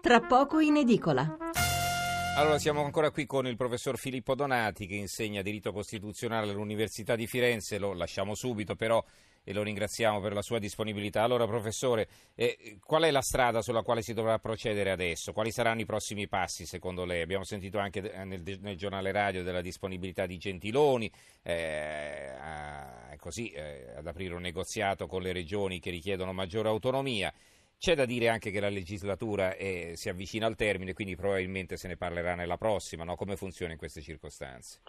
tra poco in edicola. Allora, siamo ancora qui con il professor Filippo Donati che insegna diritto costituzionale all'Università di Firenze, lo lasciamo subito però e lo ringraziamo per la sua disponibilità. Allora, professore, eh, qual è la strada sulla quale si dovrà procedere adesso? Quali saranno i prossimi passi secondo lei? Abbiamo sentito anche nel, nel giornale radio della disponibilità di Gentiloni eh, a, così, eh, ad aprire un negoziato con le regioni che richiedono maggiore autonomia. C'è da dire anche che la legislatura è, si avvicina al termine, quindi probabilmente se ne parlerà nella prossima. No? Come funziona in queste circostanze?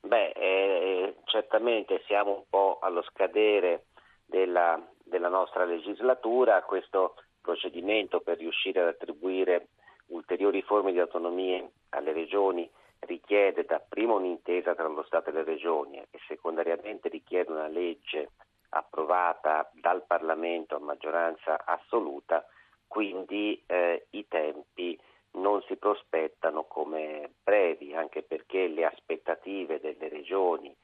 Beh, eh, certamente siamo un po' allo scadere della, della nostra legislatura. Questo procedimento per riuscire ad attribuire ulteriori forme di autonomia alle regioni richiede dapprima un'intesa tra lo Stato e le regioni e secondariamente richiede una legge approvata dal Parlamento a maggioranza assoluta, quindi eh, i tempi non si prospettano come brevi, anche perché le aspettative delle regioni,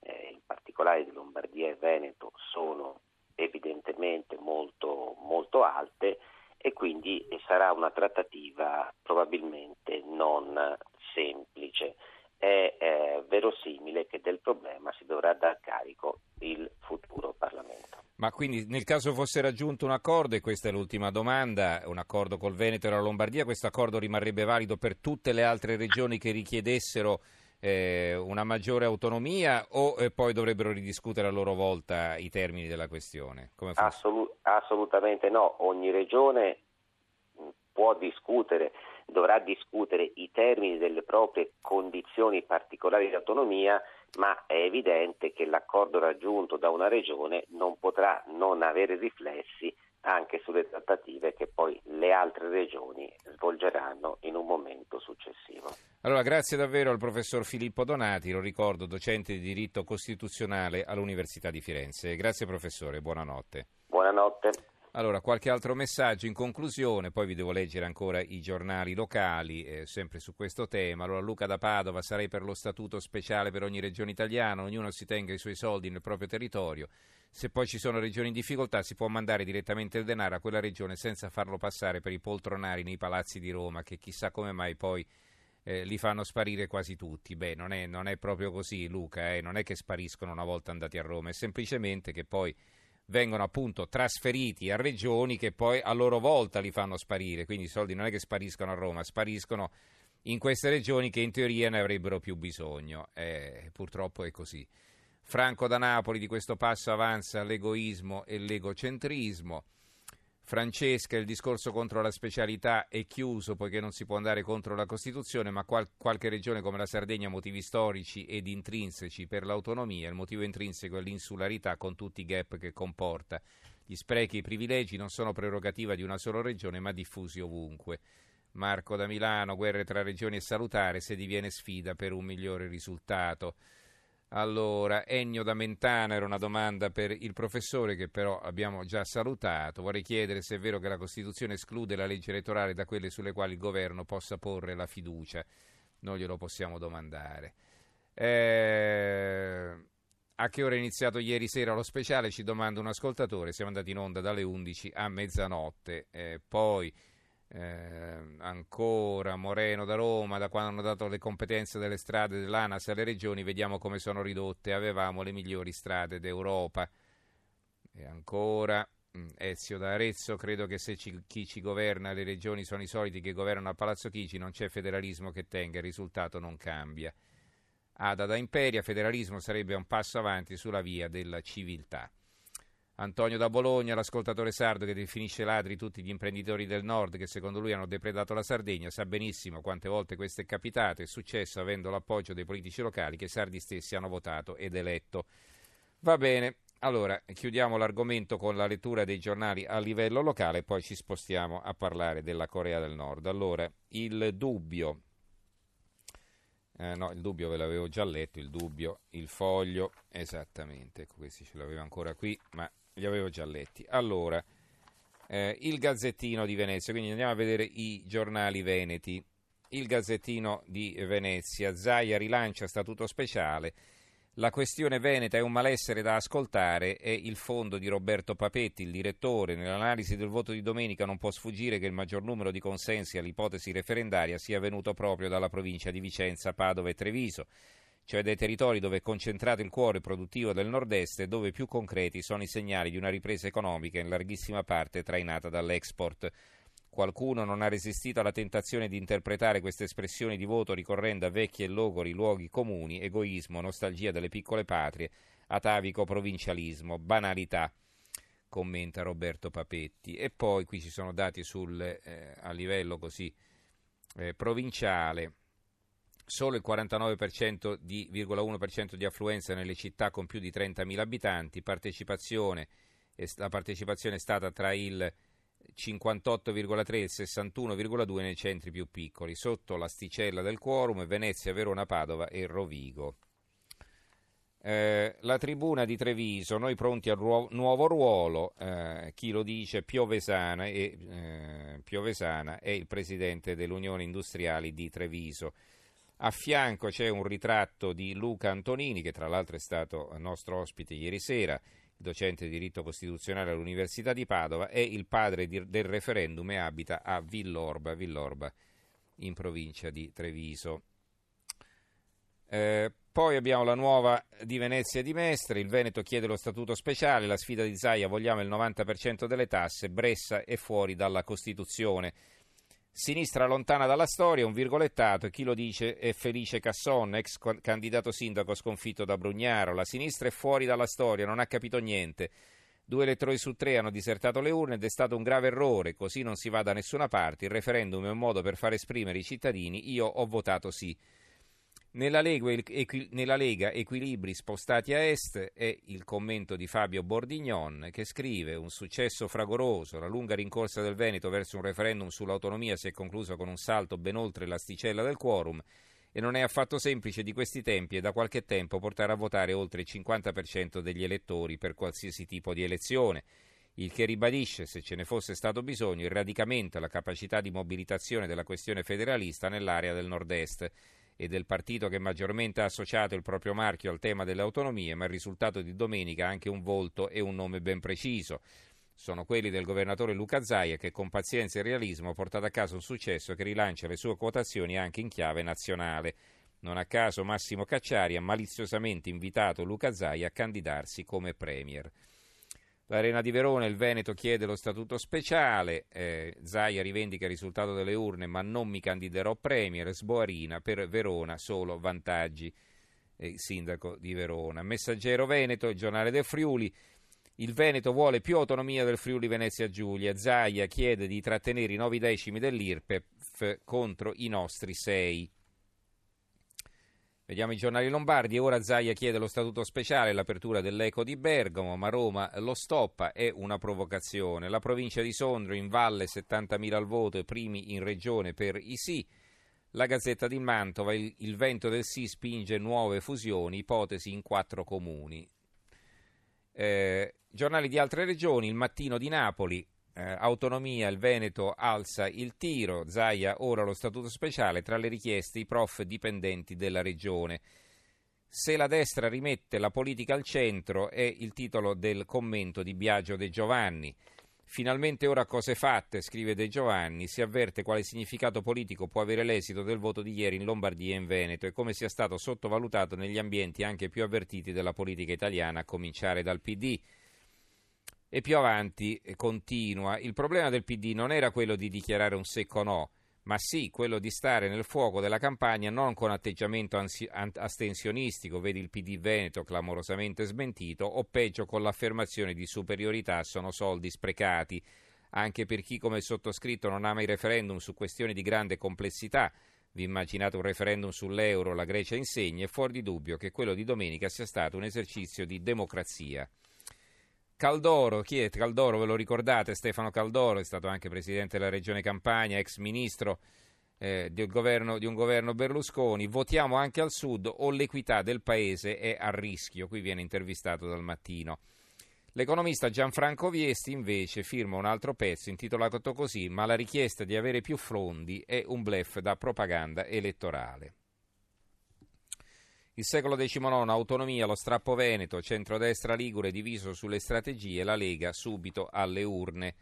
eh, in particolare di Lombardia e Veneto, sono evidentemente molto, molto alte e quindi sarà una trattativa probabilmente non semplice. È eh, verosimile che del problema si dovrà dar carico. Ma quindi nel caso fosse raggiunto un accordo, e questa è l'ultima domanda, un accordo col Veneto e la Lombardia, questo accordo rimarrebbe valido per tutte le altre regioni che richiedessero eh, una maggiore autonomia o eh, poi dovrebbero ridiscutere a loro volta i termini della questione? Assolut- assolutamente no, ogni regione può discutere, dovrà discutere i termini delle proprie condizioni particolari di autonomia, ma è evidente che l'accordo raggiunto da una regione non potrà non avere riflessi anche sulle trattative che poi le altre regioni svolgeranno in un momento successivo. Allora, grazie davvero al professor Filippo Donati, lo ricordo, docente di diritto costituzionale all'Università di Firenze. Grazie professore, buonanotte. Buonanotte. Allora, qualche altro messaggio in conclusione, poi vi devo leggere ancora i giornali locali, eh, sempre su questo tema. Allora, Luca da Padova, sarei per lo statuto speciale per ogni regione italiana, ognuno si tenga i suoi soldi nel proprio territorio. Se poi ci sono regioni in difficoltà, si può mandare direttamente il denaro a quella regione senza farlo passare per i poltronari nei palazzi di Roma, che chissà come mai poi eh, li fanno sparire quasi tutti. Beh, non è, non è proprio così, Luca, eh? non è che spariscono una volta andati a Roma, è semplicemente che poi vengono appunto trasferiti a regioni che poi a loro volta li fanno sparire, quindi i soldi non è che spariscono a Roma, spariscono in queste regioni che in teoria ne avrebbero più bisogno. Eh, purtroppo è così. Franco da Napoli di questo passo avanza l'egoismo e l'egocentrismo. Francesca, il discorso contro la specialità è chiuso poiché non si può andare contro la Costituzione, ma qual- qualche regione come la Sardegna ha motivi storici ed intrinseci per l'autonomia, il motivo intrinseco è l'insularità con tutti i gap che comporta. Gli sprechi e i privilegi non sono prerogativa di una sola regione, ma diffusi ovunque. Marco da Milano, guerre tra regioni è salutare se diviene sfida per un migliore risultato. Allora, Ennio da Mentana era una domanda per il professore che però abbiamo già salutato. Vorrei chiedere se è vero che la Costituzione esclude la legge elettorale da quelle sulle quali il governo possa porre la fiducia. Non glielo possiamo domandare. Eh, a che ora è iniziato ieri sera lo speciale? Ci domanda un ascoltatore. Siamo andati in onda dalle 11 a mezzanotte. Eh, poi eh, ancora Moreno da Roma, da quando hanno dato le competenze delle strade dell'ANAS alle regioni, vediamo come sono ridotte, avevamo le migliori strade d'Europa. E ancora mm, Ezio da Arezzo, credo che se ci, chi ci governa, le regioni sono i soliti che governano a Palazzo Chigi, non c'è federalismo che tenga, il risultato non cambia. Ada da Imperia, federalismo sarebbe un passo avanti sulla via della civiltà. Antonio da Bologna, l'ascoltatore sardo che definisce ladri tutti gli imprenditori del nord che secondo lui hanno depredato la Sardegna, sa benissimo quante volte questo è capitato, è successo avendo l'appoggio dei politici locali che i sardi stessi hanno votato ed eletto. Va bene, allora chiudiamo l'argomento con la lettura dei giornali a livello locale e poi ci spostiamo a parlare della Corea del Nord. Allora, il dubbio, eh, no, il dubbio ve l'avevo già letto, il dubbio, il foglio, esattamente, ecco questi ce l'avevo ancora qui, ma li avevo già letti. Allora, eh, il Gazzettino di Venezia, quindi andiamo a vedere i giornali veneti. Il Gazzettino di Venezia, Zaia rilancia statuto speciale, La questione veneta è un malessere da ascoltare e il fondo di Roberto Papetti, il direttore, nell'analisi del voto di domenica non può sfuggire che il maggior numero di consensi all'ipotesi referendaria sia venuto proprio dalla provincia di Vicenza, Padova e Treviso, cioè dai territori dove è concentrato il cuore produttivo del nord-est e dove più concreti sono i segnali di una ripresa economica in larghissima parte trainata dall'export. Qualcuno non ha resistito alla tentazione di interpretare queste espressioni di voto ricorrendo a vecchi e logori luoghi comuni, egoismo, nostalgia delle piccole patrie, atavico provincialismo, banalità, commenta Roberto Papetti. E poi qui ci sono dati sul, eh, a livello così eh, provinciale. Solo il 49% di, 1% di affluenza nelle città con più di 30.000 abitanti, partecipazione, la partecipazione è stata tra il 58,3 e 61,2 nei centri più piccoli, sotto l'asticella del quorum Venezia, Verona, Padova e Rovigo. Eh, la tribuna di Treviso, noi pronti al ruo- nuovo ruolo, eh, chi lo dice Piovesana, e, eh, Piovesana è il presidente dell'Unione Industriali di Treviso. A fianco c'è un ritratto di Luca Antonini, che tra l'altro è stato nostro ospite ieri sera, docente di diritto costituzionale all'Università di Padova, è il padre di, del referendum e abita a Villorba, Villorba in provincia di Treviso. Eh, poi abbiamo la nuova di Venezia di Mestre, il Veneto chiede lo statuto speciale, la sfida di Zaia, vogliamo il 90% delle tasse, Bressa è fuori dalla Costituzione. Sinistra lontana dalla storia, un virgolettato, e chi lo dice è Felice Casson, ex candidato sindaco sconfitto da Brugnaro. La sinistra è fuori dalla storia, non ha capito niente. Due elettori su tre hanno disertato le urne ed è stato un grave errore, così non si va da nessuna parte. Il referendum è un modo per far esprimere i cittadini. Io ho votato sì. Nella Lega, equilibri spostati a est è il commento di Fabio Bordignon che scrive un successo fragoroso, la lunga rincorsa del Veneto verso un referendum sull'autonomia si è conclusa con un salto ben oltre l'asticella del quorum e non è affatto semplice di questi tempi e da qualche tempo portare a votare oltre il 50% degli elettori per qualsiasi tipo di elezione, il che ribadisce, se ce ne fosse stato bisogno, il radicamento e la capacità di mobilitazione della questione federalista nell'area del nord-est e del partito che maggiormente ha associato il proprio marchio al tema delle autonomie, ma il risultato di domenica ha anche un volto e un nome ben preciso. Sono quelli del governatore Luca Zaia che con pazienza e realismo ha portato a casa un successo che rilancia le sue quotazioni anche in chiave nazionale. Non a caso Massimo Cacciari ha maliziosamente invitato Luca Zaia a candidarsi come premier. L'Arena di Verona, il Veneto chiede lo statuto speciale, eh, Zaia rivendica il risultato delle urne ma non mi candiderò Premier, Sboarina per Verona solo vantaggi, eh, sindaco di Verona. Messaggero Veneto, il giornale del Friuli, il Veneto vuole più autonomia del Friuli Venezia Giulia, Zaia chiede di trattenere i novi decimi dell'IRPEF contro i nostri sei. Vediamo i giornali lombardi. Ora Zaia chiede lo statuto speciale, l'apertura dell'Eco di Bergamo, ma Roma lo stoppa. È una provocazione. La provincia di Sondrio in valle 70.000 al voto e primi in regione per i sì. La Gazzetta di Mantova, il, il vento del sì spinge nuove fusioni, ipotesi in quattro comuni. Eh, giornali di altre regioni, il mattino di Napoli, eh, autonomia, il Veneto alza il tiro, Zaia ora lo statuto speciale, tra le richieste i prof dipendenti della regione. Se la destra rimette la politica al centro è il titolo del commento di Biagio De Giovanni. Finalmente ora cose fatte, scrive De Giovanni, si avverte quale significato politico può avere l'esito del voto di ieri in Lombardia e in Veneto e come sia stato sottovalutato negli ambienti anche più avvertiti della politica italiana, a cominciare dal PD. E più avanti eh, continua, il problema del PD non era quello di dichiarare un secco no, ma sì quello di stare nel fuoco della campagna non con atteggiamento ansi- astensionistico, vedi il PD Veneto clamorosamente smentito, o peggio con l'affermazione di superiorità sono soldi sprecati, anche per chi come sottoscritto non ama i referendum su questioni di grande complessità. Vi immaginate un referendum sull'euro, la Grecia insegna, è fuori di dubbio che quello di domenica sia stato un esercizio di democrazia. Caldoro, chi è Caldoro? Ve lo ricordate? Stefano Caldoro è stato anche presidente della regione Campania, ex ministro eh, del governo, di un governo Berlusconi. Votiamo anche al sud o l'equità del paese è a rischio. Qui viene intervistato dal mattino. L'economista Gianfranco Viesti invece firma un altro pezzo intitolato così, ma la richiesta di avere più fondi è un blef da propaganda elettorale. Il secolo XIX, autonomia, lo strappo veneto, centrodestra ligure diviso sulle strategie, la Lega subito alle urne.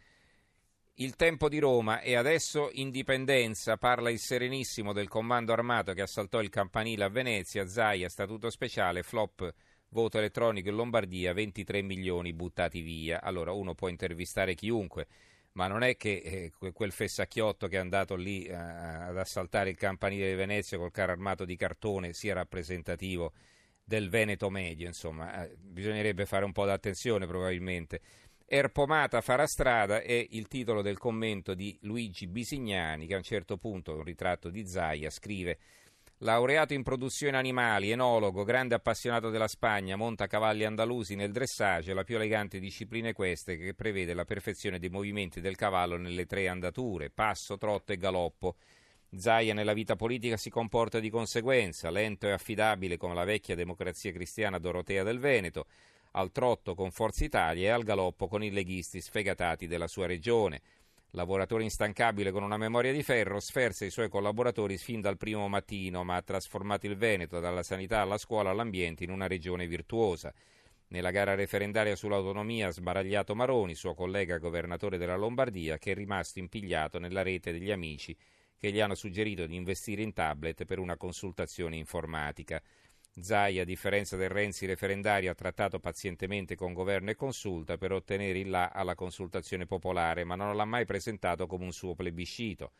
Il tempo di Roma e adesso indipendenza, parla il Serenissimo del comando armato che assaltò il campanile a Venezia, Zaia, statuto speciale, flop voto elettronico in Lombardia, 23 milioni buttati via. Allora uno può intervistare chiunque, ma non è che eh, quel fessacchiotto che è andato lì eh, ad assaltare il campanile di Venezia col carro armato di cartone sia rappresentativo del Veneto medio, insomma, eh, bisognerebbe fare un po' d'attenzione probabilmente. Erpomata farà strada è il titolo del commento di Luigi Bisignani che a un certo punto, un ritratto di Zaia, scrive Laureato in produzione animali, enologo, grande appassionato della Spagna, monta cavalli andalusi nel dressage, la più elegante disciplina queste che prevede la perfezione dei movimenti del cavallo nelle tre andature, passo, trotto e galoppo. Zaia nella vita politica si comporta di conseguenza, lento e affidabile come la vecchia democrazia cristiana Dorotea del Veneto, al trotto con Forza Italia e al galoppo con i leghisti sfegatati della sua regione. Lavoratore instancabile con una memoria di ferro, sferza i suoi collaboratori fin dal primo mattino, ma ha trasformato il Veneto dalla sanità alla scuola all'ambiente in una regione virtuosa. Nella gara referendaria sull'autonomia ha sbaragliato Maroni, suo collega governatore della Lombardia, che è rimasto impigliato nella rete degli amici che gli hanno suggerito di investire in tablet per una consultazione informatica. Zai, a differenza del Renzi referendario, ha trattato pazientemente con governo e consulta per ottenere il là alla consultazione popolare, ma non l'ha mai presentato come un suo plebiscito.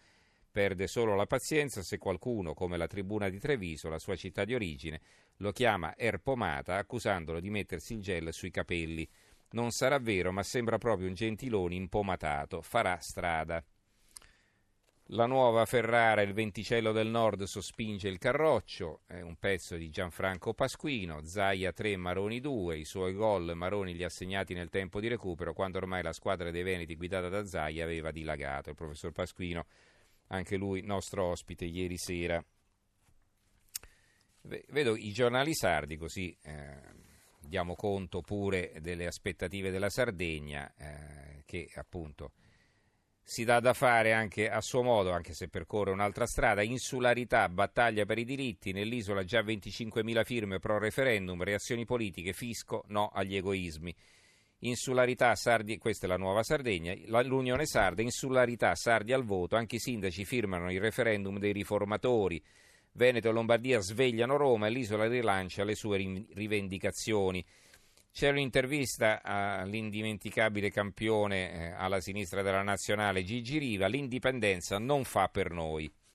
Perde solo la pazienza se qualcuno, come la Tribuna di Treviso, la sua città di origine, lo chiama Erpomata accusandolo di mettersi il gel sui capelli. Non sarà vero, ma sembra proprio un gentilone impomatato. Farà strada. La nuova Ferrara, il venticello del nord, sospinge il carroccio, è un pezzo di Gianfranco Pasquino, Zaia 3, Maroni 2, i suoi gol Maroni li ha segnati nel tempo di recupero quando ormai la squadra dei Veneti guidata da Zaia aveva dilagato. Il professor Pasquino, anche lui nostro ospite ieri sera. Vedo i giornali sardi così eh, diamo conto pure delle aspettative della Sardegna eh, che appunto si dà da fare anche a suo modo, anche se percorre un'altra strada, insularità, battaglia per i diritti, nell'isola già 25.000 firme pro referendum, reazioni politiche, fisco, no agli egoismi. Insularità, Sardi, questa è la nuova Sardegna, l'Unione Sarda, insularità, Sardi al voto, anche i sindaci firmano il referendum dei riformatori, Veneto e Lombardia svegliano Roma e l'isola rilancia le sue rivendicazioni. C'è un'intervista all'indimenticabile campione eh, alla sinistra della nazionale Gigi Riva, l'indipendenza non fa per noi.